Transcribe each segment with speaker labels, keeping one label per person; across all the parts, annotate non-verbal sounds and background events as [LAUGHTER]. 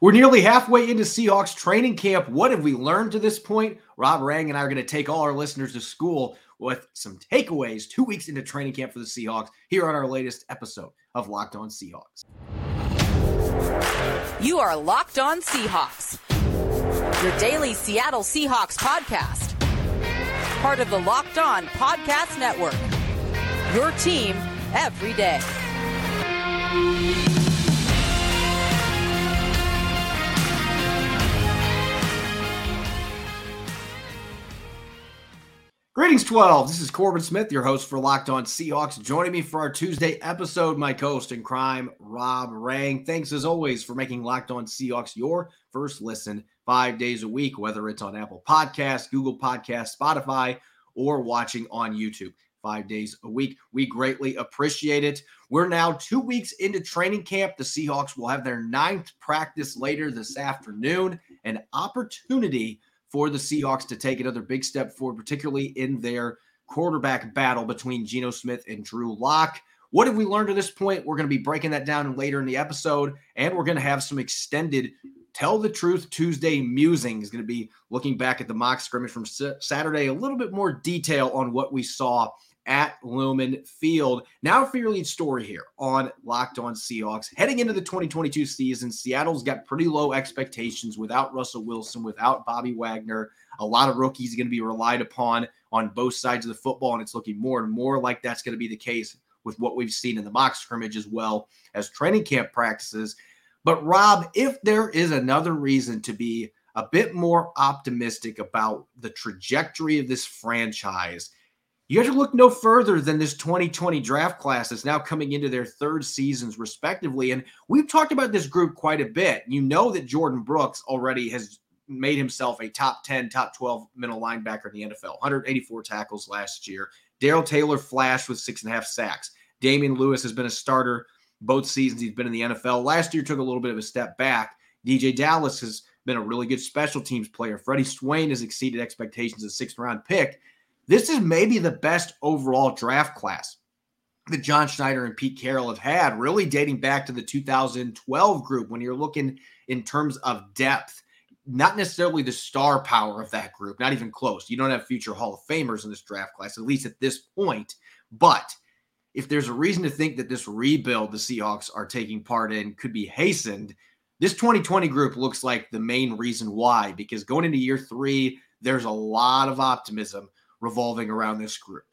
Speaker 1: We're nearly halfway into Seahawks training camp. What have we learned to this point? Rob Rang and I are going to take all our listeners to school with some takeaways two weeks into training camp for the Seahawks here on our latest episode of Locked On Seahawks.
Speaker 2: You are Locked On Seahawks, your daily Seattle Seahawks podcast, part of the Locked On Podcast Network. Your team every day.
Speaker 1: Greetings, 12. This is Corbin Smith, your host for Locked On Seahawks. Joining me for our Tuesday episode, my co-host in crime, Rob Rang. Thanks as always for making Locked On Seahawks your first listen five days a week, whether it's on Apple Podcasts, Google Podcasts, Spotify, or watching on YouTube five days a week. We greatly appreciate it. We're now two weeks into training camp. The Seahawks will have their ninth practice later this afternoon, an opportunity for the Seahawks to take another big step forward, particularly in their quarterback battle between Geno Smith and Drew Lock. What have we learned to this point? We're going to be breaking that down later in the episode, and we're going to have some extended Tell the Truth Tuesday musing. Is going to be looking back at the mock scrimmage from Saturday, a little bit more detail on what we saw at Lumen Field. Now for your lead story here on Locked On Seahawks. Heading into the 2022 season, Seattle's got pretty low expectations without Russell Wilson, without Bobby Wagner. A lot of rookies are going to be relied upon on both sides of the football, and it's looking more and more like that's going to be the case with what we've seen in the mock scrimmage as well as training camp practices. But Rob, if there is another reason to be a bit more optimistic about the trajectory of this franchise, you have to look no further than this 2020 draft class that's now coming into their third seasons, respectively. And we've talked about this group quite a bit. You know that Jordyn Brooks already has made himself a top 10, top 12 middle linebacker in the NFL, 184 tackles last year. Darrell Taylor flashed with six and a half sacks. Damien Lewis has been a starter both seasons he's been in the NFL. Last year took a little bit of a step back. DeeJay Dallas has been a really good special teams player. Freddie Swain has exceeded expectations as a sixth round pick. This is maybe the best overall draft class that John Schneider and Pete Carroll have had, really dating back to the 2012 group when you're looking in terms of depth. Not necessarily the star power of that group, not even close. You don't have future Hall of Famers in this draft class, at least at this point. But if there's a reason to think that this rebuild the Seahawks are taking part in could be hastened, this 2020 group looks like the main reason why, because going into year three, there's a lot of optimism revolving around this group.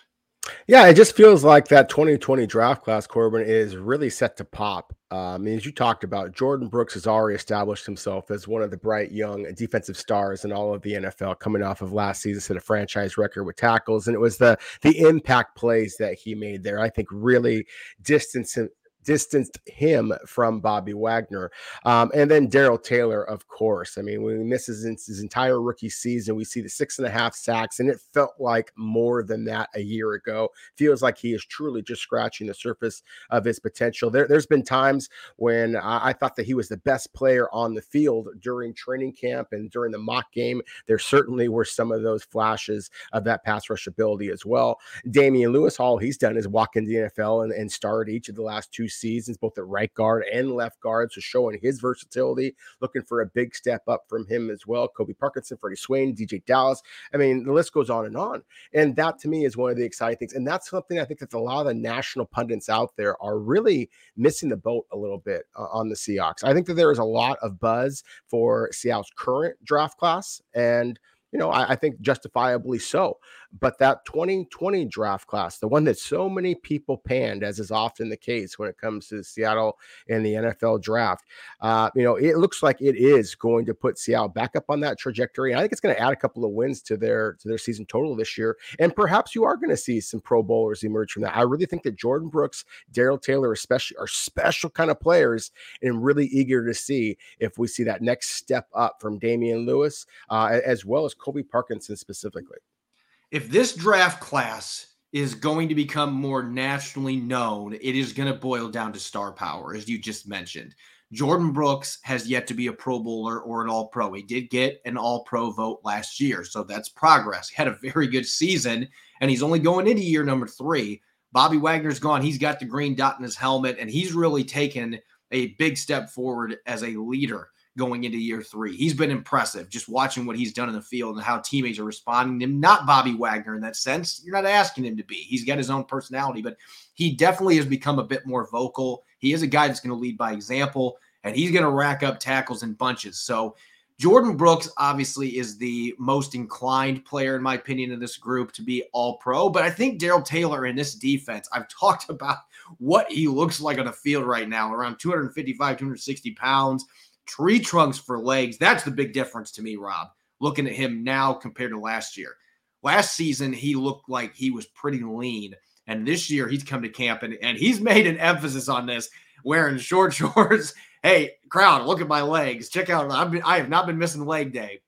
Speaker 3: Yeah, it just feels like that 2020 draft class, Corbin, is really set to pop. Uh, I mean, as you talked about, Jordyn Brooks has already established himself as one of the bright young defensive stars in all of the NFL, coming off of last season, set a franchise record with tackles, and it was the the impact plays that he made there. I think really distanced distanced him from Bobby Wagner. Um, and then Darrell Taylor, of course. I mean, when he misses his entire rookie season, we see the six and a half sacks, and it felt like more than that a year ago. Feels like he is truly just scratching the surface of his potential. There, has been times when I, I thought that he was the best player on the field during training camp and during the mock game. There certainly were some of those flashes of that pass rush ability as well. Damien Lewis, all he's done is walk into the NFL and, and start each of the last two seasons, both at right guard and left guard. So showing his versatility, looking for a big step up from him as well. Colby Parkinson, Freddie Swain, DeeJay Dallas. I mean, the list goes on and on. And that to me is one of the exciting things. And that's something I think that a lot of the national pundits out there are really missing the boat a little bit uh, on the Seahawks. I think that there is a lot of buzz for Seattle's current draft class. And you know, I, I, think justifiably so. But that 2020 draft class, the one that so many people panned, as is often the case when it comes to Seattle and the NFL draft, uh, you know, it looks like it is going to put Seattle back up on that trajectory. And I think it's going to add a couple of wins to their to their season total this year. And perhaps you are going to see some Pro Bowlers emerge from that. I really think that Jordyn Brooks, Darrell Taylor, especially, are special kind of players, and really eager to see if we see that next step up from Damien Lewis, uh, as well as Colby Parkinson specifically
Speaker 1: if this draft class is going to become more nationally known, it is going to boil down to star power, as you just mentioned. Jordyn Brooks has yet to be a Pro Bowler or an All Pro. He did get an All Pro vote last year, so that's progress. He had a very good season, and he's only going into year number three. Bobby Wagner's gone. He's got the green dot in his helmet, and he's really taken a big step forward as a leader going into year three. He's been impressive just watching what he's done in the field and how teammates are responding to him. Not Bobby Wagner in that sense. You're not asking him to be. He's got his own personality, but he definitely has become a bit more vocal. He is a guy that's going to lead by example, and he's going to rack up tackles in bunches. So, Jordyn Brooks obviously is the most inclined player, in my opinion, in this group to be all pro. But I think Darrell Taylor in this defense, I've [LAUGHS] talked about what he looks like on the field right now around 255, 260 pounds tree trunks for legs. That's the big difference to me, Rob, looking at him now compared to last year. Last season, he looked like he was pretty lean. And this year, he's come to camp and, and he's [LAUGHS] made an emphasis on this, wearing short [LAUGHS] shorts. hey, crowd, look at my legs. Check out, I've been, I have not been missing leg day.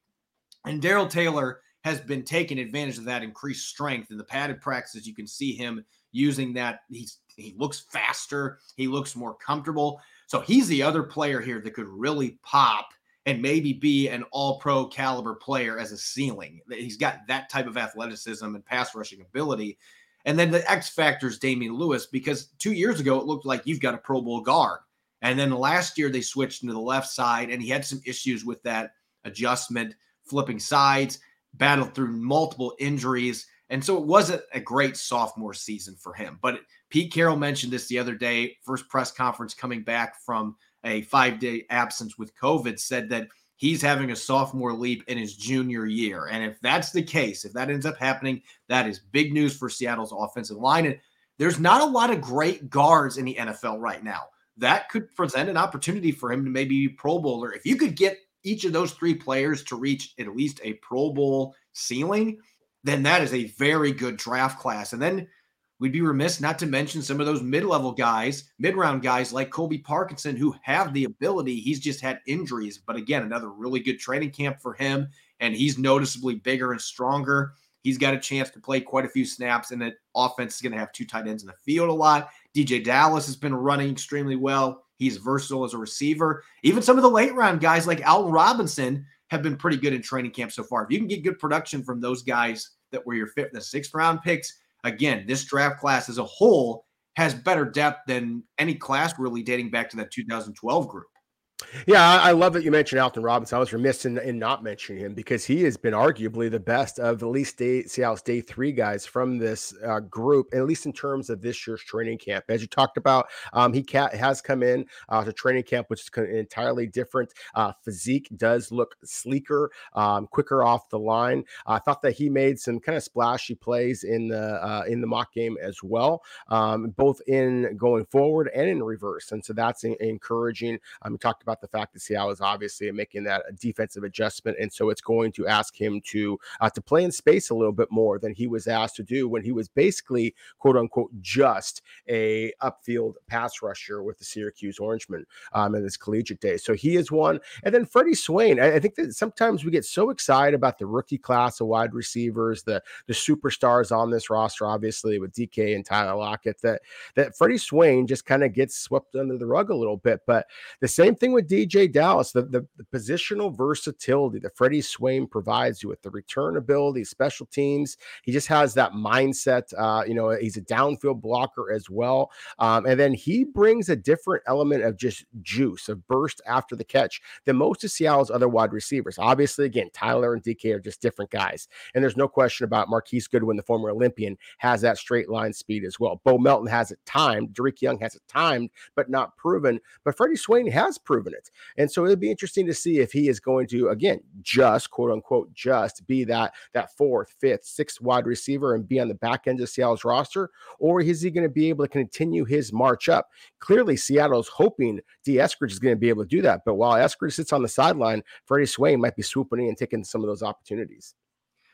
Speaker 1: And Darrell Taylor has been taking advantage of that increased strength in the padded practices. You can see him using that. He's he looks faster. He looks more comfortable. So he's the other player here that could really pop and maybe be an all pro caliber player as a ceiling. He's got that type of athleticism and pass rushing ability. And then the X factor is Damien Lewis because two years ago it looked like you've got a Pro Bowl guard. And then last year they switched into the left side and he had some issues with that adjustment, flipping sides, battled through multiple injuries. And so it wasn't a great sophomore season for him. But Pete Carroll mentioned this the other day, first press conference coming back from a five day absence with COVID, said that he's having a sophomore leap in his junior year. And if that's the case, if that ends up happening, that is big news for Seattle's offensive line. And there's not a lot of great guards in the NFL right now. That could present an opportunity for him to maybe be Pro Bowler. If you could get each of those three players to reach at least a Pro Bowl ceiling, then that is a very good draft class. And then we'd be remiss not to mention some of those mid-level guys, mid-round guys like Colby Parkinson who have the ability. He's just had injuries, but again, another really good training camp for him and he's noticeably bigger and stronger. He's got a chance to play quite a few snaps and that offense is going to have two tight ends in the field a lot. DeeJay Dallas has been running extremely well. He's versatile as a receiver. Even some of the late round guys like Alton Robinson have been pretty good in training camp so far. If you can get good production from those guys that were your fifth and sixth round picks, again, this draft class as a whole has better depth than any class really dating back to that 2012 group.
Speaker 3: Yeah, I love that you mentioned Alton Robinson. I was remiss in, in, not mentioning him because he has been arguably the best of at least day, Seattle's day three guys from this uh, group, at least in terms of this year's training camp. As you talked about, um, he ca- has come in uh, to training camp, which is an entirely different uh, physique, does look sleeker, um, quicker off the line. I thought that he made some kind of splashy plays in the uh, in the mock game as well, um, both in going forward and in reverse, and so that's in- encouraging. Um, we talked about the fact that Seattle is obviously making that a defensive adjustment, and so it's going to ask him to uh, to play in space a little bit more than he was asked to do when he was basically quote unquote just a upfield pass rusher with the Syracuse Orangemen um, in his collegiate days. So he is one, and then Freddie Swain. I, I think that sometimes we get so excited about the rookie class of wide receivers, the the superstars on this roster, obviously with DK and Tyler Lockett, that that Freddie Swain just kind of gets swept under the rug a little bit. But the same thing with DeeJay Dallas, the, the, the, positional versatility that Freddie Swain provides you with the return ability, special teams. He just has that mindset. Uh, you know, he's a downfield blocker as well. Um, and then he brings a different element of just juice, of burst after the catch than most of Seattle's other wide receivers. Obviously, again, Tyler and DK are just different guys. And there's no question about Marquise Goodwin, the former Olympian, has that straight line speed as well. Bo Melton has it timed. Dareke Young has it timed, but not proven. But Freddie Swain has proven it. And so it'll be interesting to see if he is going to, again, just quote unquote, just be that that fourth, fifth, sixth wide receiver and be on the back end of Seattle's roster, or is he going to be able to continue his march up? Clearly, Seattle's hoping Dee Eskridge is going to be able to do that. But while Eskridge sits on the sideline, Freddie Swain might be swooping in and taking some of those opportunities.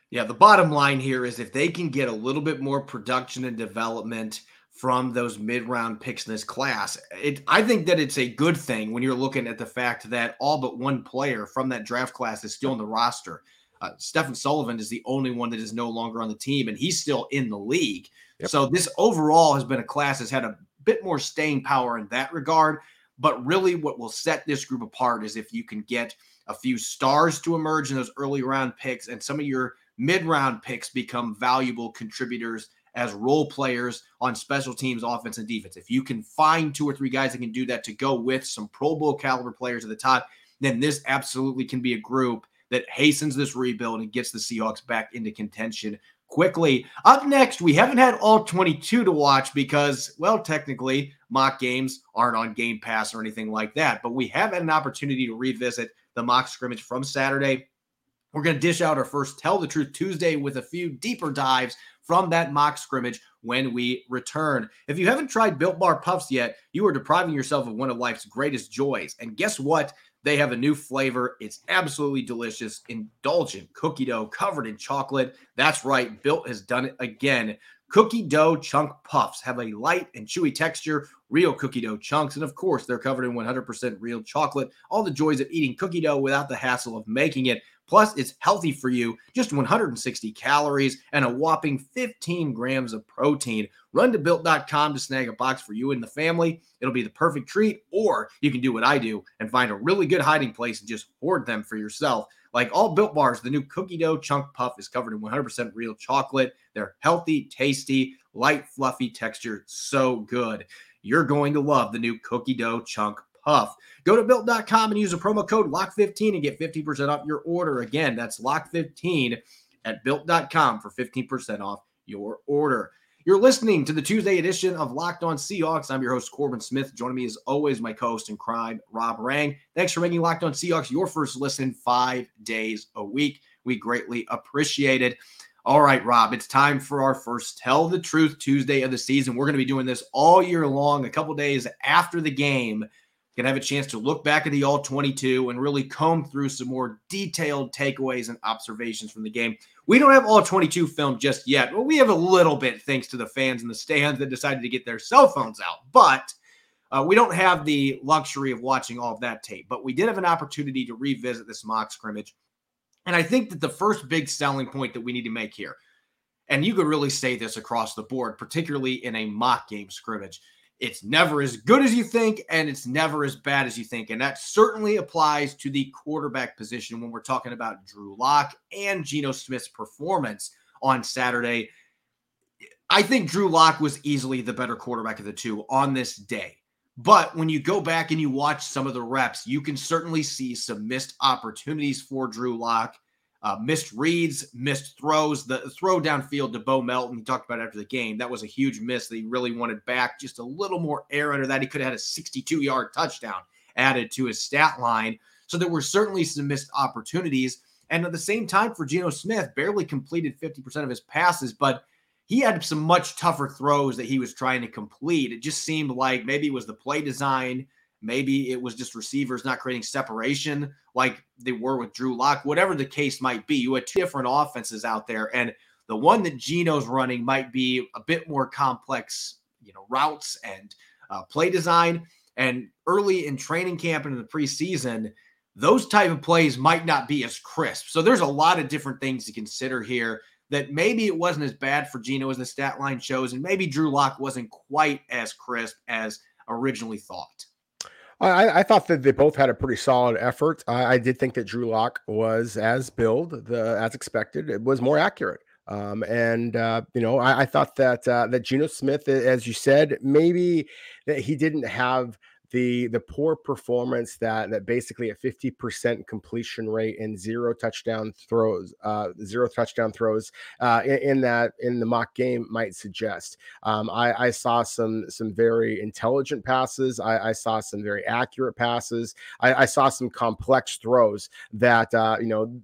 Speaker 1: Yeah, the bottom line here is if they can get a little bit more production and development from those mid-round picks in this class. It, I think that it's a good thing when you're looking at the fact that all but one player from that draft class is still on the roster. Uh, Stephen Sullivan is the only one that is no longer on the team, and he's still in the league. Yep. So this overall has been a class that's had a bit more staying power in that regard. But really, what will set this group apart is if you can get a few stars to emerge in those early round picks, and some of your mid-round picks become valuable contributors as role players on special teams, offense, and defense. If you can find two or three guys that can do that to go with some Pro Bowl caliber players at the top, then this absolutely can be a group that hastens this rebuild and gets the Seahawks back into contention quickly. Up next, we haven't had all 22 to watch because, well, technically, mock games aren't on Game Pass or anything like that, but we have had an opportunity to revisit the mock scrimmage from Saturday. We're going to dish out our first Tell the Truth Tuesday with a few deeper dives from that mock scrimmage when we return. If you haven't tried Built Bar Puffs yet, you are depriving yourself of one of life's greatest joys. And guess what? They have a new flavor. It's absolutely delicious, indulgent cookie dough covered in chocolate. That's right, Built has done it again. Cookie dough chunk puffs have a light and chewy texture, real cookie dough chunks, and of course, they're covered in 100% real chocolate. All the joys of eating cookie dough without the hassle of making it. Plus, it's healthy for you, just 160 calories and a whopping 15 grams of protein. Run to built.com to snag a box for you and the family. It'll be the perfect treat, or you can do what I do and find a really good hiding place and just hoard them for yourself. Like all built bars, the new cookie dough chunk puff is covered in 100% real chocolate. They're healthy, tasty, light, fluffy texture. So good. You're going to love the new cookie dough chunk puff. Go to built.com and use a promo code LOCK15 and get 15% off your order. Again, that's LOCK15 at built.com for 15% off your order. You're listening to the Tuesday edition of Locked On Seahawks. I'm your host, Corbin Smith. Joining me as always, my co-host in crime, Rob Rang. Thanks for making Locked On Seahawks your first listen five days a week. We greatly appreciate it. All right, Rob, it's time for our first Tell the Truth Tuesday of the season. We're going to be doing this all year long, a couple days after the game can have a chance to look back at the all 22 and really comb through some more detailed takeaways and observations from the game. We don't have all 22 film just yet. but we have a little bit thanks to the fans in the stands that decided to get their cell phones out. But uh, we don't have the luxury of watching all of that tape. But we did have an opportunity to revisit this mock scrimmage. And I think that the first big selling point that we need to make here, and you could really say this across the board, particularly in a mock game scrimmage, it's never as good as you think, and it's never as bad as you think. And that certainly applies to the quarterback position when we're talking about Drew Lock and Geno Smith's performance on Saturday. I think Drew Lock was easily the better quarterback of the two on this day. But when you go back and you watch some of the reps, you can certainly see some missed opportunities for Drew Lock uh, missed reads, missed throws. The throw downfield to Bo Melton, he talked about after the game, that was a huge miss that he really wanted back. Just a little more air under that. He could have had a 62 yard touchdown added to his stat line. So there were certainly some missed opportunities. And at the same time, for Geno Smith, barely completed 50% of his passes, but he had some much tougher throws that he was trying to complete. It just seemed like maybe it was the play design Maybe it was just receivers not creating separation like they were with Drew Lock. Whatever the case might be, you had two different offenses out there, and the one that Geno's running might be a bit more complex, you know, routes and uh, play design. And early in training camp and in the preseason, those type of plays might not be as crisp. So there's a lot of different things to consider here. That maybe it wasn't as bad for Geno as the stat line shows, and maybe Drew Lock wasn't quite as crisp as originally thought.
Speaker 3: I, I, thought that they both had a pretty solid effort. I, I did think that Drew Lock was as billed, the as expected. It was more accurate. Um, and uh, you know, I, I thought that uh, that Geno Smith, as you said, maybe that he didn't have the the poor performance that that basically a 50% completion rate and zero touchdown throws uh zero touchdown throws uh in, in that in the mock game might suggest. Um i i saw some some very intelligent passes. I i saw some very accurate passes. I, I saw some complex throws that uh you know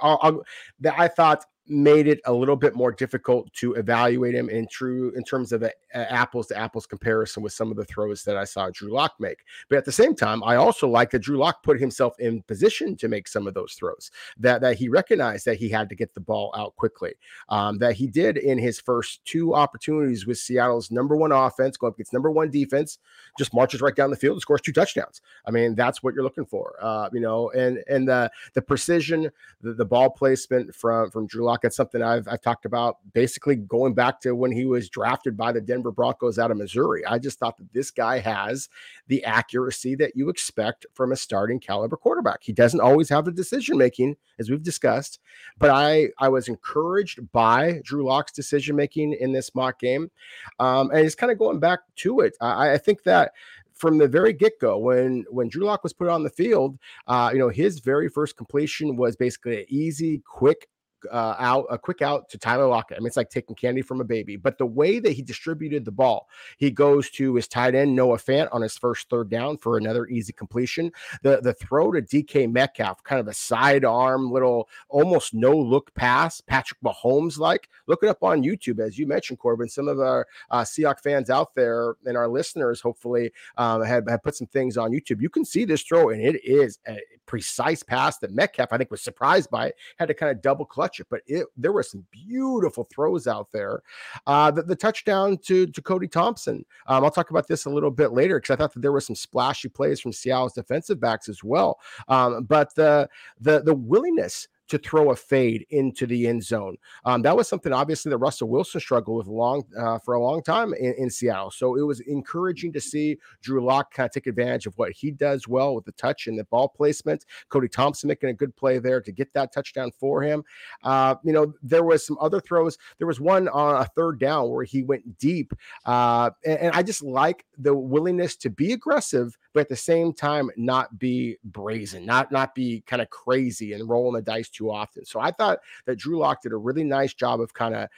Speaker 3: I'll, I'll, that I thought made it a little bit more difficult to evaluate him in true in terms of apples to apples comparison with some of the throws that I saw Drew Lock make. But at the same time, I also like that Drew Lock put himself in position to make some of those throws. That that he recognized that he had to get the ball out quickly. Um, that he did in his first two opportunities with Seattle's number one offense, going up against number one defense, just marches right down the field and scores two touchdowns. I mean, that's what you're looking for. Uh, you know, and and the the precision, the, the ball placement from from Drew Lock that's something I've, I've talked about basically going back to when he was drafted by the Denver Broncos out of Missouri. I just thought that this guy has the accuracy that you expect from a starting caliber quarterback. He doesn't always have the decision making, as we've discussed, but I I was encouraged by Drew Lock's decision making in this mock game, um, and he's kind of going back to it. I, I think that from the very get go, when when Drew Lock was put on the field, uh, you know, his very first completion was basically an easy, quick uh, out, a quick out to Tyler Lockett. I mean, it's like taking candy from a baby. But the way that he distributed the ball, he goes to his tight end Noah Fant on his first third down for another easy completion. The the throw to DK Metcalf, kind of a sidearm little, almost no look pass, Patrick Mahomes like. Look it up on YouTube, as you mentioned, Corbin. Some of our uh, fans out there and our listeners, hopefully, um, have, have put some things on YouTube. You can see this throw, and it is a precise pass that Metcalf, I think, was surprised by it, had to kind of double clutch it. But it, there were some beautiful throws out there. Uh, the, the touchdown to, to Cody Thompson. Um, I'll talk about this a little bit later because I thought that there were some splashy plays from Seattle's defensive backs as well. Um, but the the the willingness to throw a fade into the end zone. Um, that was something obviously that Russell Wilson struggled with long uh, for a long time in, in, Seattle. So it was encouraging to see Drew Lock kind of take advantage of what he does well with the touch and the ball placement. Cody Thompson making a good play there to get that touchdown for him. Uh, you know, there was some other throws. There was one on a third down where he went deep, uh, and, and I just like the willingness to be aggressive, but at the same time not be brazen, not not be kind of crazy and rolling the dice too often. So I thought that Drew Lock did a really nice job of kind of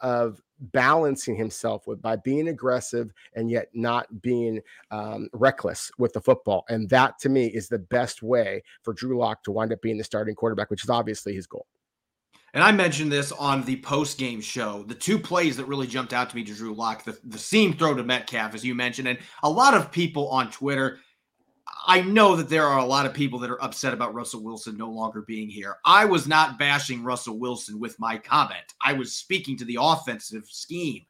Speaker 3: of balancing himself with by being aggressive and yet not being um, reckless with the football. And that to me is the best way for Drew Lock to wind up being the starting quarterback, which is obviously his goal.
Speaker 1: And I mentioned this on the post game show. The two plays that really jumped out to me to Drew Lock, the, the seam throw to Metcalf, as you mentioned, and a lot of people on Twitter I know that there are a lot of people that are upset about Russell Wilson no longer being here. I was not bashing Russell Wilson with my comment. I was speaking to the offensive scheme.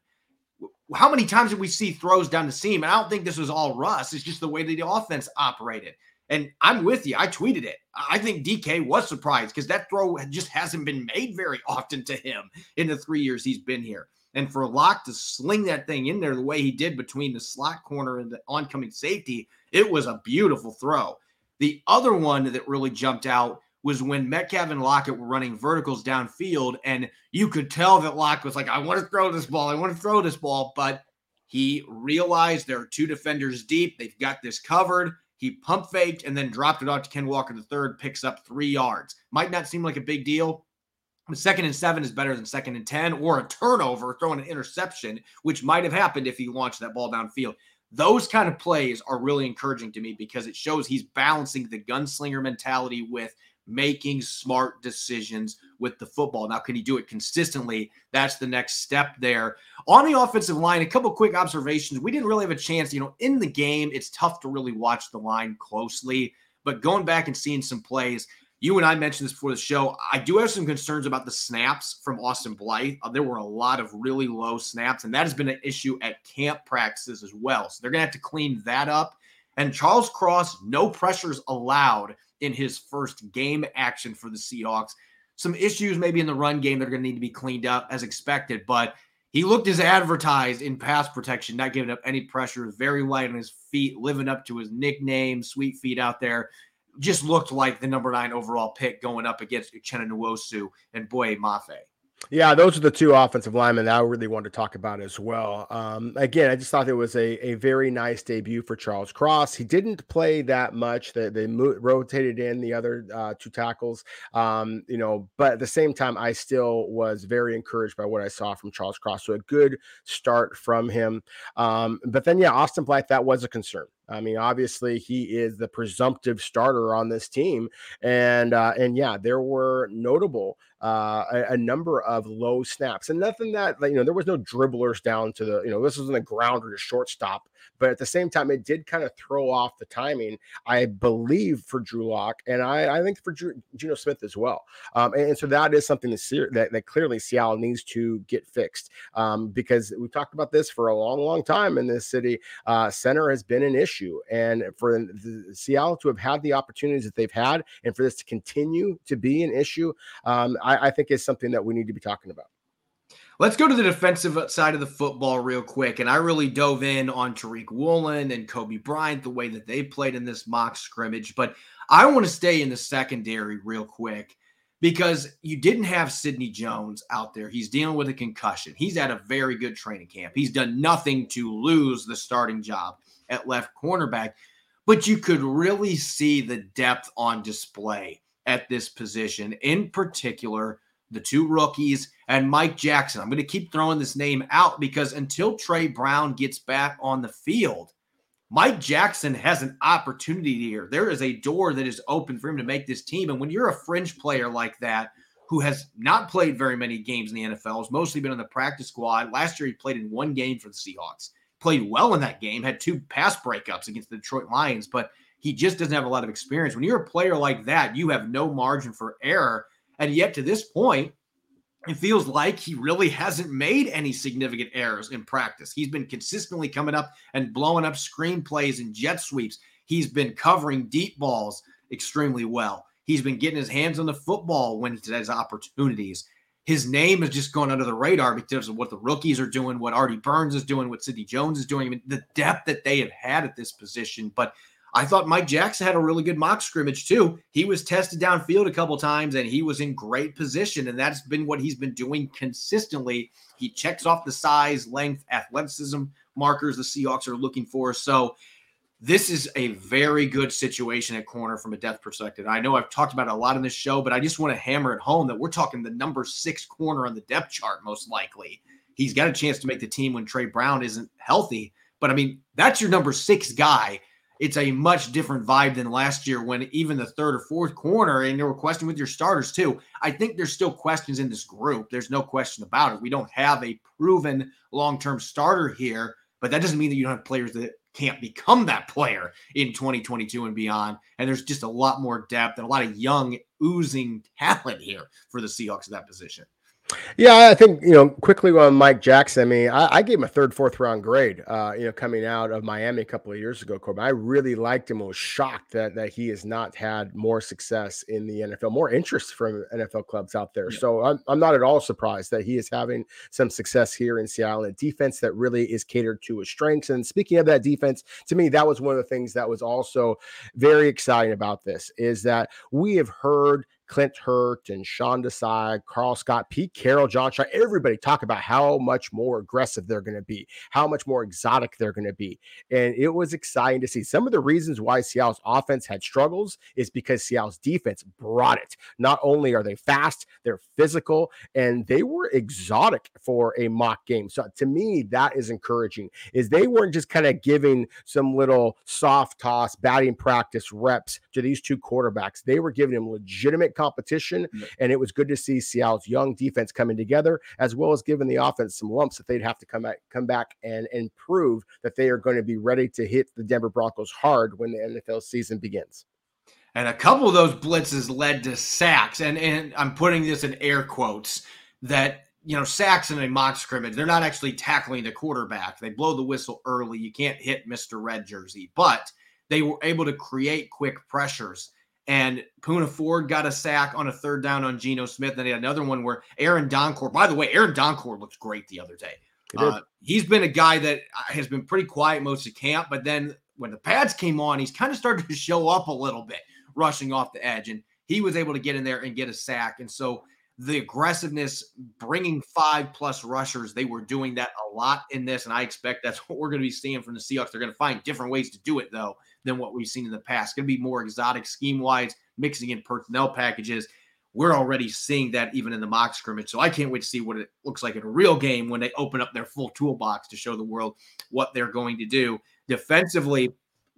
Speaker 1: How many times did we see throws down the seam? And I don't think this was all Russ. It's just the way that the offense operated. And I'm with you. I tweeted it. I think DK was surprised because that throw just hasn't been made very [LAUGHS] often to him in the three years he's been here. And for Lock to sling that thing in there the way he did between the slot corner and the oncoming safety, it was a beautiful throw. The other one that really jumped out was when Metcalf and Lockett were running verticals downfield, and you could tell that Lock was like, I want to throw this ball, I want to throw this ball, but he realized there are two defenders deep. They've got this covered. He pump faked and then dropped it off to Ken Walker the third, picks up three yards. Might not seem like a big deal. But second and seven is better than second and 10 or a turnover, throwing an interception, which might have happened if he launched that ball downfield. Those kind of plays are really encouraging to me because it shows he's balancing the gunslinger mentality with making smart decisions with the football. Now, can he do it consistently? That's the next step there. On the offensive line, a couple quick observations. We didn't really have a chance, you know, in the game, it's tough to really watch the line closely, but going back and seeing some plays, you and I mentioned this before the show. I do have some concerns about the snaps from Austin Blythe. Uh, there were a lot of really low snaps, and that has been an issue at camp practices as well. So they're going to have to clean that up. And Charles Cross, no pressures allowed in his first game action for the Seahawks. Some issues maybe in the run game that are going to need to be cleaned up as expected, but he looked as advertised in pass protection, not giving up any pressure, very light on his feet, living up to his nickname, sweet feet out there just looked like the number nine overall pick going up against Uchenna Nwosu and Boye Mafe.
Speaker 3: Yeah, those are the two offensive linemen that I really wanted to talk about as well. Um, again, I just thought it was a, a very nice debut for Charles Cross. He didn't play that much. They, they mo- rotated in the other uh, two tackles, um, you know, but at the same time, I still was very encouraged by what I saw from Charles Cross. So a good start from him. Um, but then, yeah, Austin Blythe, that was a concern. I mean, obviously, he is the presumptive starter on this team, and uh, and yeah, there were notable uh, a, a, number of low snaps, and nothing that you know there was no dribblers down to the you know this wasn't a ground or a shortstop, but at the same time, it did kind of throw off the timing. I believe for Drew Lock, and I, I think for Drew, Geno Smith as well, um, and, and, so that is something that, that, that clearly Seattle needs to get fixed um, because we've talked about this for a long, long time in this city. Uh, center has been an issue, and for Seattle to have had the opportunities that they've had, and for this to continue to be an issue. Um, I, I think is something that we need to be talking about.
Speaker 1: Let's go to the defensive side of the football real quick. And I really dove in on Tariq Woolen and Coby Bryant, the way that they played in this mock scrimmage. But I want to stay in the secondary real quick. because you didn't have Sidney Jones out there. He's dealing with a concussion. He's had a very good training camp. He's done nothing to lose the starting job at left cornerback, but you could really see the depth on display at this position, in particular, the two rookies and Mike Jackson. I'm going to keep throwing this name out because until Tre Brown gets back on the field, Mike Jackson has an opportunity here. There is a door that is open for him to make this team. And when you're a fringe player like that, who has not played very many games in the NFL, has mostly been on the practice squad. Last year, he played in one game for the Seahawks, played well in that game, had two pass breakups against the Detroit Lions, but he just doesn't have a lot of experience. When you're a player like that, you have no margin for error. And yet, to this point, it feels like he really hasn't made any significant errors in practice. He's been consistently coming up and blowing up screen plays and jet sweeps. He's been covering deep balls extremely well. He's been getting his hands on the football when he has opportunities. His name is just going under the radar because of what the rookies are doing, what Artie Burns is doing, what Sidney Jones is doing, I mean, the depth that they have had at this position. But I thought Mike Jackson had a really good mock scrimmage too. He was tested downfield a couple times and he was in great position. And that's been what he's been doing consistently. He checks off the size, length, athleticism markers the Seahawks are looking for. So this is a very good situation at corner from a depth perspective. I know I've talked about it a lot in this show, but I just want to hammer it home that we're talking the number six corner on the depth chart, most likely. He's got a chance to make the team when Tre Brown isn't healthy. But I mean, that's your number six guy it's a much different vibe than last year when even the third or fourth corner, and there were questions with your starters too. I think there's still questions in this group. There's no question about it. We don't have a proven long term starter here, but that doesn't mean that you don't have players that can't become that player in 2022 and beyond. And there's just a lot more depth and a lot of young, oozing talent here for the Seahawks at that position.
Speaker 3: Yeah, I think you know quickly on Mike Jackson. I mean, I, I gave him a third, fourth round grade. Uh, you know, coming out of Miami a couple of years ago, Corbin, I really liked him. I was shocked that that he has not had more success in the NFL, more interest from NFL clubs out there. Yeah. So I'm I'm not at all surprised that he is having some success here in Seattle. A defense that really is catered to his strengths. And speaking of that defense, to me, that was one of the things that was also very exciting about this is that we have heard Clint Hurtt and Sean Desai, Karl Scott, Pete Carroll, John Schneider, everybody talk about how much more aggressive they're going to be, how much more exotic they're going to be. And it was exciting to see. Some of the reasons why Seattle's offense had struggles is because Seattle's defense brought it. Not only are they fast, they're physical, and they were exotic for a mock game. So to me, that is encouraging, is they weren't just kind of giving some little soft toss batting practice reps to these two quarterbacks. They were giving them legitimate competition. And it was good to see Seattle's young defense coming together, as well as giving the offense some lumps that they'd have to come back, come back and, and prove that they are going to be ready to hit the Denver Broncos hard when the NFL season begins.
Speaker 1: And a couple of those blitzes led to sacks. And, and I'm putting this in air quotes that you know, sacks in a mock scrimmage, they're not actually tackling the quarterback. They blow the whistle early. You can't hit Mr. Red Jersey, but they were able to create quick pressures. And Poona Ford got a sack on a third down on Geno Smith. Then he had another one where Aaron Donkor, by the way, Aaron Donkor looked great the other day. He uh, he's been a guy that uh, has been pretty quiet most of camp, but then when the pads came on, he's kind of started to [LAUGHS] show up a little bit, rushing off the edge. And he was able to get in there and get a sack. And so the aggressiveness, bringing five plus rushers, they were doing that a lot in this. And I expect that's [LAUGHS] what we're going to be seeing from the Seahawks. They're going to find different ways to do it, though, than what we've seen in the past. Going to be more exotic scheme wise, mixing in personnel packages. We're already seeing that even in the mock scrimmage. So I can't wait to see what it looks like in a real game when they open up their full toolbox to show the world what they're going to do defensively.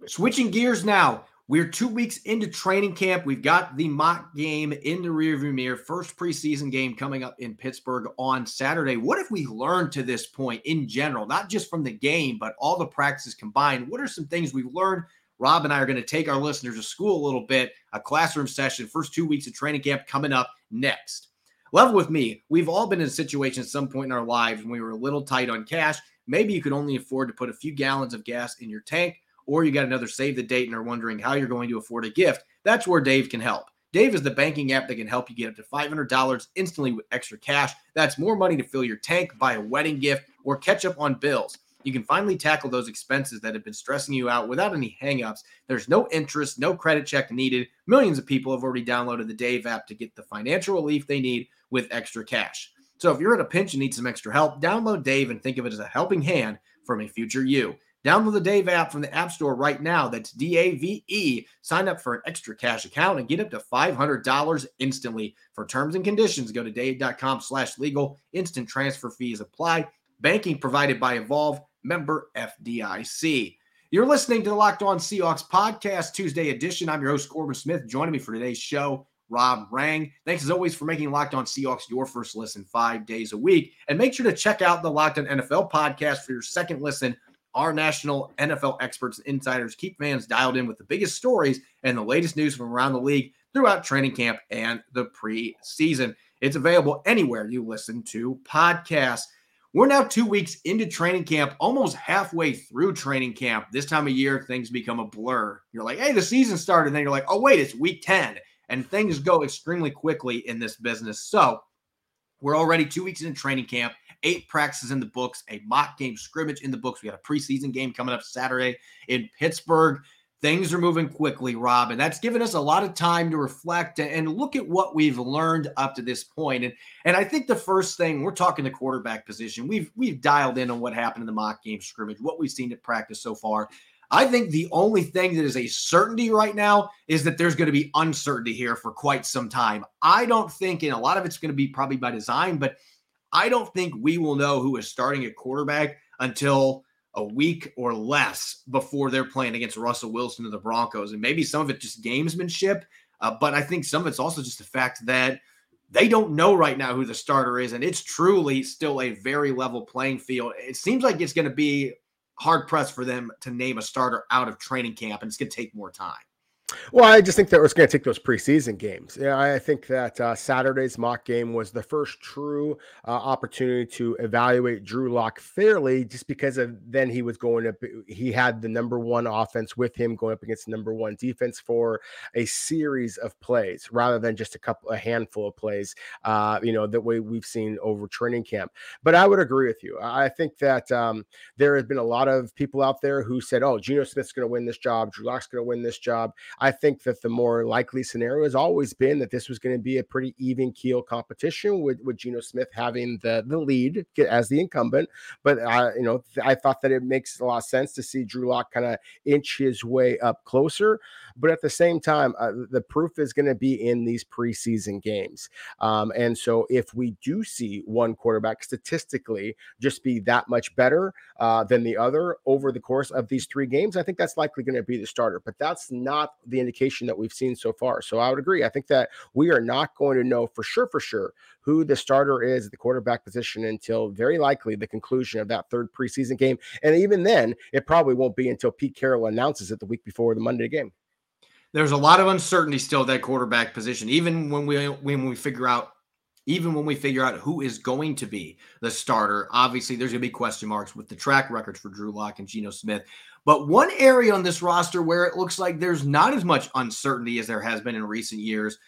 Speaker 1: Switching gears now, we're two weeks into training camp. We've got the mock game in the rearview mirror. First preseason game coming up in Pittsburgh on Saturday. What have we learned to this point in general, not just from the game, but all the practices combined? What are some things we've learned? Rob and I are going to take our listeners to school a little bit, a classroom session, first two weeks of training camp coming up next. Level with me, we've all been in a situation at some point in our lives when we were a little tight on cash. Maybe you could only afford to put a few gallons of gas in your tank or you got another save the date and are wondering how you're going to afford a gift, that's where Dave can help. Dave is the banking app that can help you get up to $500 instantly with extra cash. That's more money to fill your tank, buy a wedding gift, or catch up on bills. you can finally tackle those expenses that have been stressing you out without any hangups. There's no interest, no credit check needed. Millions of people have already downloaded the Dave app to get the financial relief they need with extra cash. So if you're in a pinch and need some extra help, download Dave and think of it as a helping hand from a future you. Download the Dave app from the App Store right now. That's D A V E. Sign up for an extra cash account and get up to $500 instantly. For terms and conditions, go to dave.com slash legal. Instant transfer fees apply. Banking provided by Evolve, member FDIC. You're listening to the Locked On Seahawks podcast, Tuesday edition. I'm your host, Corbin Smith. Joining me for today's show, Rob Rang. Thanks as always for making Locked On Seahawks your first listen five days a week. And make sure to check out the Locked On NFL podcast for your second listen. Our national NFL experts and insiders keep fans dialed in with the biggest stories and the latest news from around the league throughout training camp and the preseason. It's available anywhere you listen to podcasts. We're now two weeks into training camp, almost halfway through training camp. This time of year, things become a blur. You're like, hey, the season started. And then you're like, oh, wait, it's week 10 and things go extremely quickly in this business. So we're already two weeks in training camp, eight practices in the books, a mock game scrimmage in the books. We got a preseason game coming up Saturday in Pittsburgh. Things are moving quickly, Rob, and that's given us a lot of time to reflect and look at what we've learned up to this point. And and I think the first thing we're talking the quarterback position. We've we've dialed in on what happened in the mock game scrimmage, what we've seen at practice so far. I think the only thing that is a certainty right now is that there's going to be uncertainty here for quite some time. I don't think, and a lot of it's going to be probably by design, but I don't think we will know who is starting at quarterback until a week or less before they're playing against Russell Wilson and the Broncos. And maybe some of it just gamesmanship, uh, but I think some of it's also just the fact that they don't know right now who the starter is. And it's truly still a very level playing field. It seems like it's going to be hard pressed for them to name a starter out of training camp, and it's going to take more time.
Speaker 3: Well, I just think that it's going to take those preseason games. Yeah, I think that uh, Saturday's mock game was the first true uh, opportunity to evaluate Drew Lock fairly, just because of then he was going up. he had the number one offense with him going up against number one defense for a series of plays rather than just a couple a handful of plays. Uh, you know that way we've seen over training camp. But I would agree with you. I think that um, there have been a lot of people out there who said, "Oh, Geno Smith's going to win this job. Drew Lock's going to win this job." I think that the more likely scenario has always been that this was going to be a pretty even keel competition with, with Geno Smith having the, the lead as the incumbent. But, uh, you know, I thought that it makes a lot of sense to see Drew Lock kind of inch his way up closer. But at the same time, uh, the proof is going to be in these preseason games. Um, and so if we do see one quarterback statistically just be that much better uh, than the other over the course of these three games, I think that's likely going to be the starter. But that's not the indication that we've seen so far. So I would agree. I think that we are not going to know for sure, for sure, who the starter is at the quarterback position until very likely the conclusion of that third preseason game. And even then, it probably won't be until Pete Carroll announces it the week before the Monday game.
Speaker 1: There's a lot of uncertainty still at that quarterback position, even when we when we figure out even when we figure out who is going to be the starter, obviously there's going to be question marks with the track records for Drew Lock and Geno Smith. But one area on this roster where it looks like there's not as much uncertainty as there has been in recent years,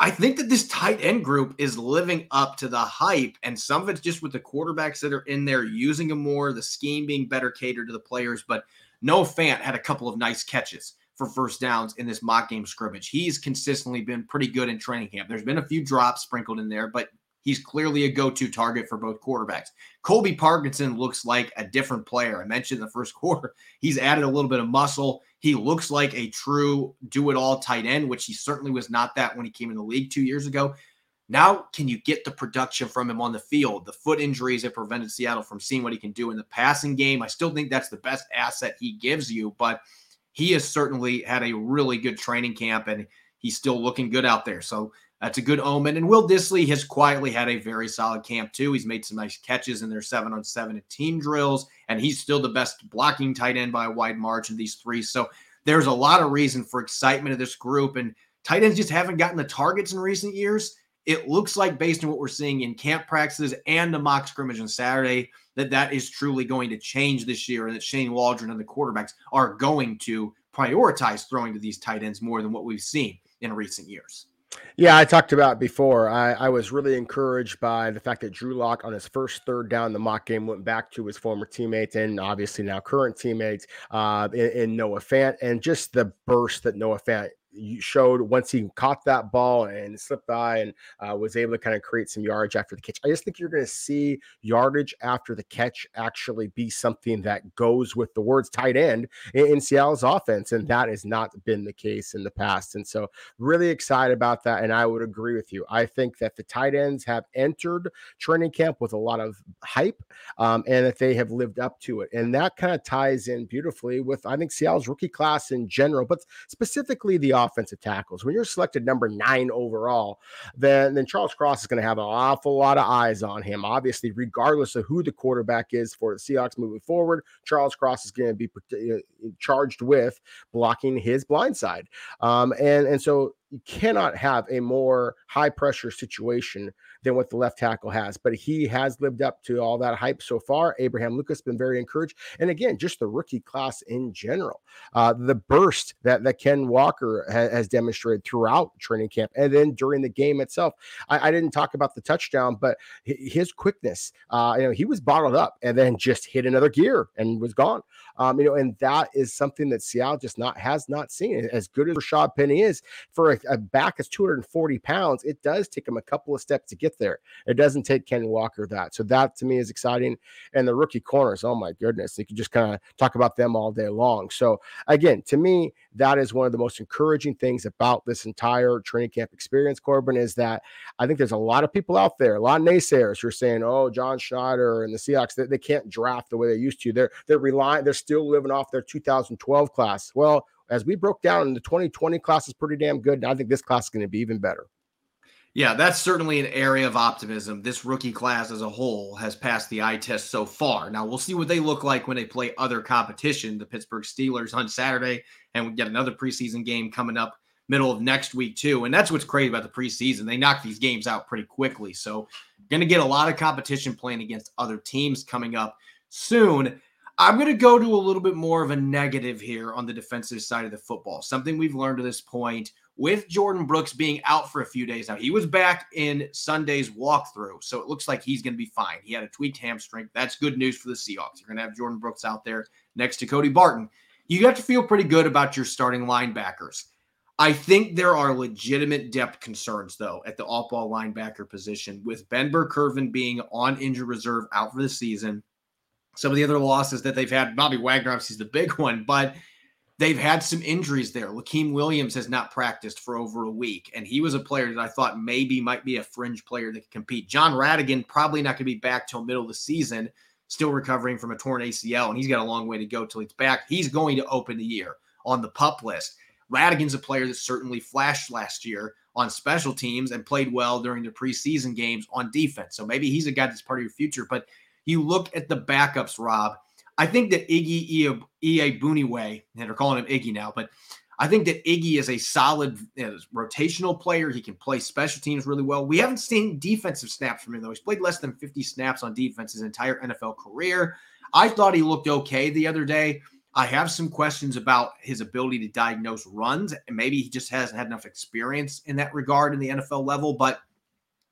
Speaker 1: I think that this tight end group is living up to the hype. And some of it's just with the quarterbacks that are in there using them more, the scheme being better catered to the players. But Noah Fant had a couple of nice catches for first downs in this mock game scrimmage. He's consistently been pretty good in training camp. There's been a few drops sprinkled in there, but He's clearly a go to target for both quarterbacks. Colby Parkinson looks like a different player. I mentioned in the first [LAUGHS] quarter, he's added a little bit of muscle. He looks like a true do it all tight end, which he certainly was not that when he came in the league two years ago. Now, can you get the production from him on the field? The foot injuries have prevented Seattle from seeing what he can do in the passing game. I still think that's the best asset he gives you, but he has certainly had a really good training camp and he's still looking good out there. So that's a good omen. And Will Dissly has quietly had a very solid camp, too. He's made some nice catches in their seven on seven team drills, and he's still the best blocking tight end by a wide margin, of these three. So there's a lot of reason for excitement of this group. And tight ends just haven't gotten the targets in recent years. It looks like, based on what we're seeing in camp practices and the mock scrimmage on Saturday, that that is truly going to change this year, and that Shane Waldron and the quarterbacks are going to prioritize throwing to these tight ends more than what we've seen in recent years.
Speaker 3: Yeah, I talked about before. I, I was really encouraged by the fact that Drew Lock on his first third down the mock game went back to his former teammates and obviously now current teammates uh, in, in Noah Fant and just the burst that Noah Fant showed once he caught that ball and slipped by and uh, was able to kind of create some yardage after the catch. I just think you're going to see yardage after the catch actually be something that goes with the words tight end in, in Seattle's offense. And that has not been the case in the past. And so, really excited about that. And I would agree with you. I think that the tight ends have entered training camp with a lot of hype um, and that they have lived up to it. And that kind of ties in beautifully with, I think, Seattle's rookie class in general, but specifically the offensive tackles. When you're selected number nine overall, then then Charles Cross is going to have an awful lot of eyes on him. Obviously, regardless of who the quarterback is for the Seahawks moving forward, Charles Cross is going to be uh, charged with blocking his blind side. Um, and and so you cannot have a more high pressure situation than what the left tackle has. But he has lived up to all that hype so far. Abraham Lucas been very encouraged, and again, just the rookie class in general, uh, the burst that that Ken Walker ha- has demonstrated throughout training camp, and then during the game itself. I, I didn't talk about the touchdown, but his quickness, uh, you know, he was bottled up and then just hit another gear and was gone. Um, you know, and that is something that Seattle just not has not seen. As good as Rashad Penny is for a, a back is 240 pounds, it does take him a couple of steps to get there. It doesn't take Ken Walker that. So that to me is exciting. And the rookie corners, oh my goodness, you can just kind of talk about them all day long. So again, to me, that is one of the most encouraging things about this entire training camp experience, Corbin, is that I think there's a lot of people out there, a lot of naysayers who are saying, oh, John Schneider and the Seahawks, they, they can't draft the way they used to. They're they're relying, they're still living off their 2012 class. Well, as we broke down, in the 2020 class is pretty damn good. And I think this class is going to be even better.
Speaker 1: Yeah, that's certainly an area of optimism. This rookie class as a whole has passed the eye test so far. Now we'll see what they look like when they play other competition, the Pittsburgh Steelers on Saturday, and we get another preseason game coming up middle of next week too. And that's what's crazy about the preseason. They knock these games out pretty quickly. So going to get a lot of competition playing against other teams coming up soon. I'm going to go to a little bit more of a negative here on the defensive side of the football. Something we've learned to this point with Jordyn Brooks being out for a few days now. He was back in Sunday's walkthrough, so it looks like he's going to be fine. He had a tweaked hamstring. That's good news for the Seahawks. You're going to have Jordyn Brooks out there next to Cody Barton. You got to feel pretty good about your starting linebackers. I think there are legitimate depth concerns, though, at the off ball linebacker position, with Ben Burr-Kirven being on injured reserve out for the season some of the other losses that they've had. Bobby Wagner, obviously, is the big one, but they've had some injuries there. Lakiem Williams has not practiced for over a week, and he was a player that I thought maybe might be a fringe player that could compete. Jon Rhattigan probably not going to be back till middle of the season, still recovering from a torn ACL, and he's got a long way to go till he's back. He's going to open the year on the pup list. Rhattigan's a player that certainly flashed last year on special teams and played well during the preseason games on defense. So maybe he's a guy that's part of your future, but – you look at the backups, Rob. I think that Iggy Iyiegbuniwe, and they're calling him Iggy now, but I think that Iggy is a solid you know, rotational player. He can play special teams really well. We haven't seen defensive snaps from him, though. He's played less than 50 snaps on defense his entire NFL career. I thought he looked okay the other day. I have some questions about his ability to diagnose runs, and maybe he just hasn't had enough experience in that regard in the NFL level, but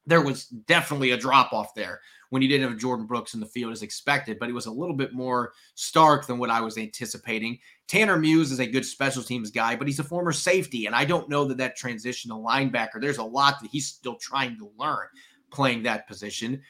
Speaker 1: there was definitely a drop off there when you didn't have Jordyn Brooks in the field as expected, but it was a little bit more stark than what I was anticipating. Tanner Muse is a good special teams guy, but he's a former safety, and I don't know that that transition to linebacker, there's a lot that he's still trying to learn playing that position.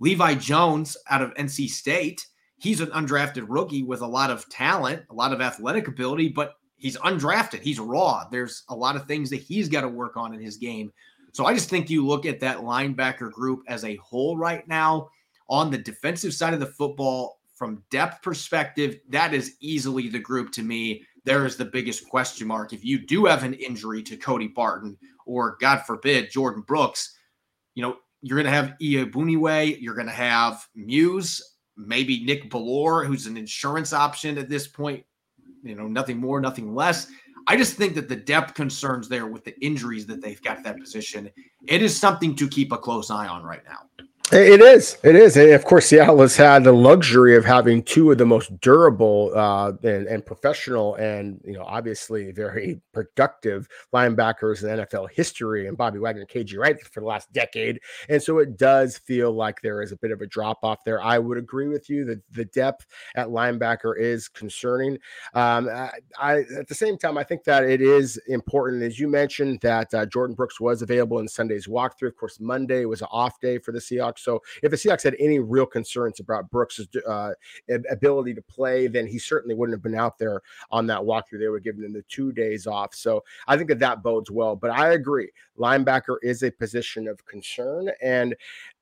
Speaker 1: Levi Jones out of NC State, he's an undrafted rookie with a lot of talent, a lot of athletic ability, but he's undrafted. He's raw. There's a lot of things that he's got to work on in his game so I just think you look at that linebacker group as a whole right now on the defensive side of the football from depth perspective, that is easily the group to me. There is the biggest question mark. If you do have an injury to Cody Barton or God forbid Jordyn Brooks, you know, you're going to have Iyiegbuniwe, you're going to have Muse, maybe Nick Bellore, who's an insurance option at this point, you know, nothing more, nothing less. I just think that the depth concerns there with the injuries that they've got that position, it is something to keep a close eye on right now.
Speaker 3: It is. It is. And of course, Seattle has had the luxury of having two of the most durable uh, and, and professional and, you know, obviously very productive linebackers in NFL history and Bobby Wagner and KJ Wright for the last decade. And so it does feel like there is a bit of a drop off there. I would agree with you that the depth at linebacker is concerning. Um, I, I, at the same time, I think that it is important, as you mentioned, that uh, Jordyn Brooks was available in Sunday's walkthrough. Of course, Monday was an off day for the Seahawks. So if the Seahawks had any real concerns about Brooks' uh, ability to play, then he certainly wouldn't have been out there on that walkthrough. They were giving him the two days off. So I think that that bodes well. But I agree, linebacker is a position of concern, and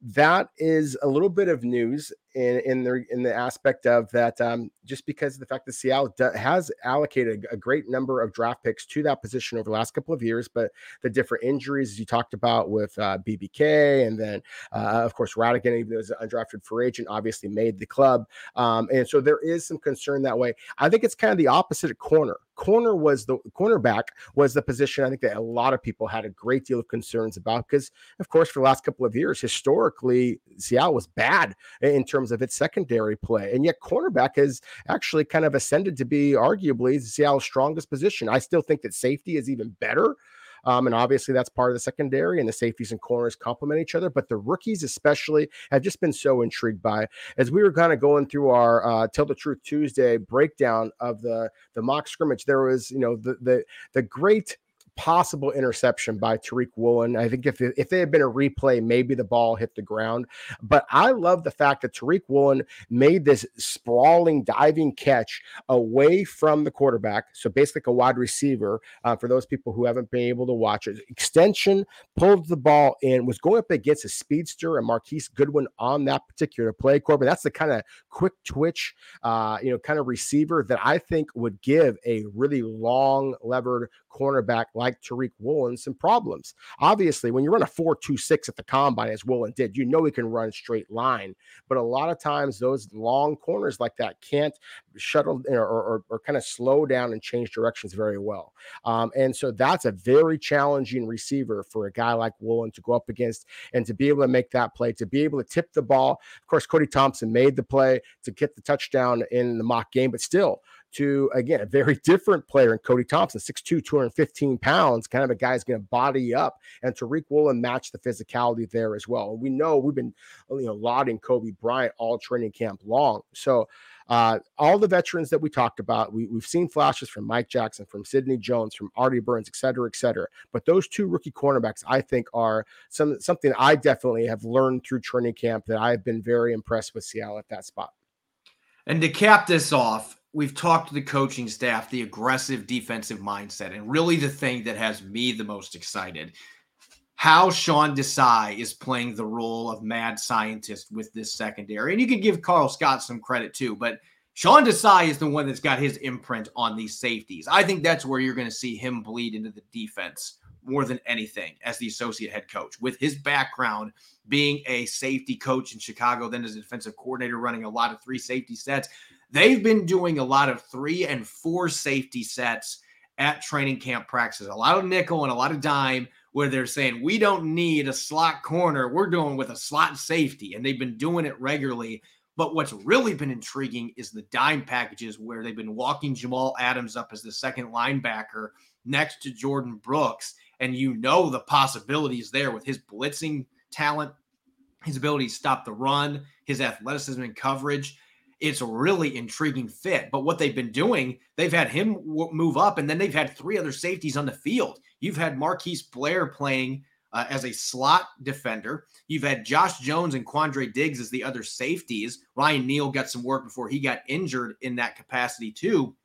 Speaker 3: that is a little bit of news in in the in the aspect of that um, just because of the fact that Seattle do, has allocated a great number of draft picks to that position over the last couple of years, but the different injuries you talked about with uh, BBK and then uh, of course Rhattigan, even though an undrafted free agent, obviously made the club, um, and so there is some concern that way. I think it's kind of the opposite corner corner was the cornerback was the position I think that a lot of people had a great deal of concerns about because, of course, for the last couple of years, historically, Seattle was bad in terms of its secondary play, and yet cornerback has actually kind of ascended to be arguably Seattle's strongest position. I still think that safety is even better um, and obviously, that's part of the secondary, and the safeties and corners complement each other. But the rookies, especially, have just been so intrigued by. As we were kind of going through our uh, Tell the Truth Tuesday breakdown of the the mock scrimmage, there was, you know, the the the great possible interception by Tariq Woolen. I think if if it had been a replay, maybe the ball hit the ground. But I love the fact that Tariq Woolen made this sprawling diving catch away from the quarterback. So basically, a wide receiver. Uh, for those people who haven't been able to watch it, extension pulled the ball in, was going up against a speedster and Marquise Goodwin on that particular play. Corbin, that's the kind of quick twitch, uh, you know, kind of receiver that I think would give a really long levered cornerback like Tariq Woolen some problems. Obviously, when you run a 4.26 at the combine, as Woolen did, you know he can run straight line. But a lot of times, those long corners like that can't shuttle or, or, or kind of slow down and change directions very well. Um, and so that's a very challenging receiver for a guy like Woolen to go up against and to be able to make that play, to be able to tip the ball. Of course, Cody Thompson made the play to get the touchdown in the mock game, but still, to again a very different player in Cody Thompson, 6'2, 215 pounds, kind of a guy guy's going to body up, and Tariq Woolen match the physicality there as well. And we know we've been you know lauding Coby Bryant all training camp long. So uh, all the veterans that we talked about, we, have seen flashes from Mike Jackson, from Sidney Jones, from Artie Burns, et cetera, et cetera. But those two rookie cornerbacks, I think, are some something I definitely have learned through training camp that I've been very impressed with Seattle at that spot.
Speaker 1: And to cap this off, we've talked to the coaching staff, the aggressive defensive mindset, and really the thing that has me the most excited how Sean Desai is playing the role of mad scientist with this secondary. And you can give Karl Scott some credit too, but Sean Desai is the one that's got his imprint on these safeties. I think that's where you're going to see him bleed into the defense more than anything as the associate head coach. With his background being a safety coach in Chicago, then as a defensive coordinator running a lot of three safety sets, They've been doing a lot of three and four safety sets at training camp practices, a lot of nickel and a lot of dime, where they're saying, we don't need a slot corner. We're doing with a slot safety. And they've been doing it regularly. But what's really been intriguing is the dime packages where they've been walking Jamal Adams up as the second linebacker next to Jordyn Brooks. And you know the possibilities there with his blitzing talent, his ability to stop the run, his athleticism and coverage it's a really intriguing fit. But what they've been doing, they've had him w- move up, and then they've had three other safeties on the field. You've had Marquise Blair playing uh, as a slot defender. You've had Josh Jones and Quandre Diggs as the other safeties. Ryan Neal got some work before he got injured in that capacity, too.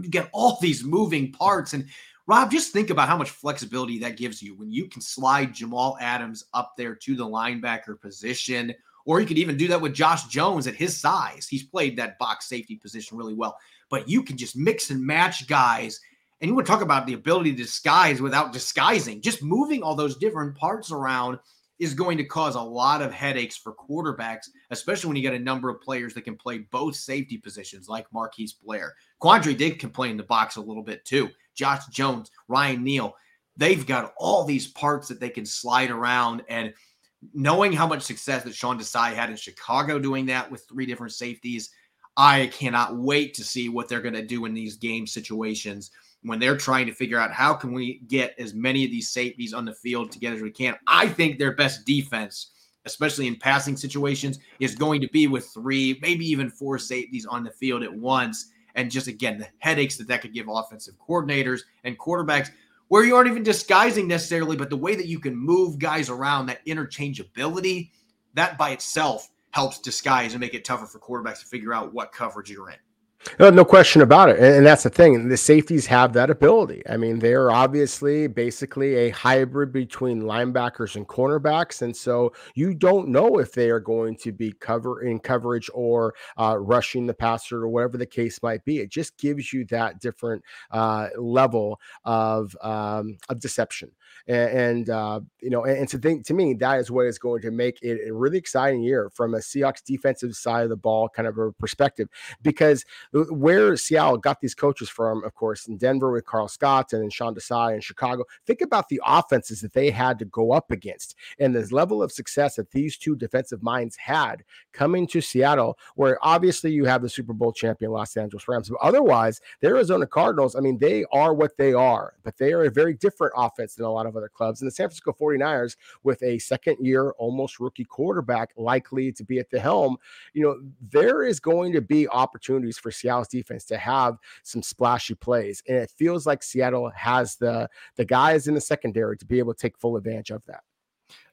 Speaker 1: You get all these moving parts. And Rob, just think about how much flexibility that gives you when you can slide Jamal Adams up there to the linebacker position or you could even do that with Josh Jones at his size. He's played that box safety position really well. But you can just mix and match guys. And you want to talk about the ability to disguise without disguising. Just moving all those different parts around is going to cause a lot of headaches for quarterbacks, especially when you get a number of players that can play both safety positions, like Marquise Blair. Quandre did complain in the box a little bit too. Josh Jones, Ryan Neal, they've got all these parts that they can slide around. And knowing how much success that Sean Desai had in Chicago doing that with three different safeties, I cannot wait to see what they're going to do in these game situations when they're trying to figure out how can we get as many of these safeties on the field together as we can. I think their best defense, especially in passing situations, is going to be with three, maybe even four safeties on the field at once. And just again, the headaches that that could give offensive coordinators and quarterbacks where you aren't even disguising necessarily, but the way that you can move guys around, that interchangeability, that by itself helps disguise and make it tougher for quarterbacks to figure out what coverage you're in.
Speaker 3: No, no question about it. And, and, that's the thing. The safeties have that ability. I mean, they're obviously basically a hybrid between linebackers and cornerbacks. And so you don't know if they are going to be cover in coverage or uh, rushing the passer or whatever the case might be. It just gives you that different uh, level of, um, of deception. And, uh, you know, and, and to think to me, that is what is going to make it a really exciting year from a Seahawks defensive side of the ball kind of a perspective because where Seattle got these coaches from, of course, in Denver with Karl Scott and then Sean Desai in Chicago. Think about the offenses that they had to go up against and the level of success that these two defensive minds had coming to Seattle, where obviously you have the Super Bowl champion Los Angeles Rams, but otherwise, the Arizona Cardinals, I mean, they are what they are, but they are a very different offense than a lot of other clubs. And the San Francisco 49ers, with a second year, almost rookie quarterback likely to be at the helm, you know, there is going to be opportunities for Seattle's defense to have some splashy plays. And it feels like Seattle has the the guys in the secondary to be able to take full advantage of that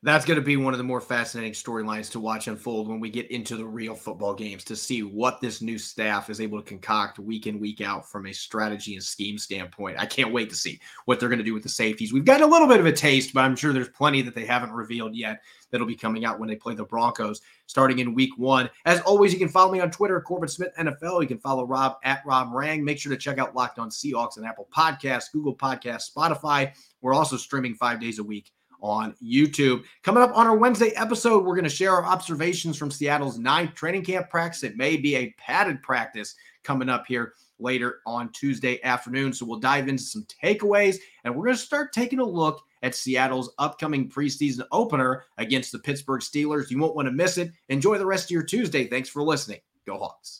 Speaker 1: that's going to be one of the more fascinating storylines to watch unfold when we get into the real football games to see what this new staff is able to concoct week in week out from a strategy and scheme standpoint. I can't wait to see what they're going to do with the safeties. We've gotten a little bit of a taste, but I'm sure there's plenty that they haven't revealed yet that'll be coming out when they play the Broncos starting in week one. As always, you can follow me on Twitter, Corbin Smith NFL. You can follow Rob at Rob Rang. Make sure to check out Locked On Seahawks and Apple Podcasts, Google Podcasts, Spotify. We're also streaming five days a week on YouTube. Coming up on our Wednesday episode, we're going to share our observations from Seattle's ninth training camp practice. It may be a padded practice coming up here later on Tuesday afternoon. So we'll dive into some takeaways and we're going to start taking a look at Seattle's upcoming preseason opener against the Pittsburgh Steelers. You won't want to miss it. Enjoy the rest of your Tuesday. Thanks for listening. Go Hawks.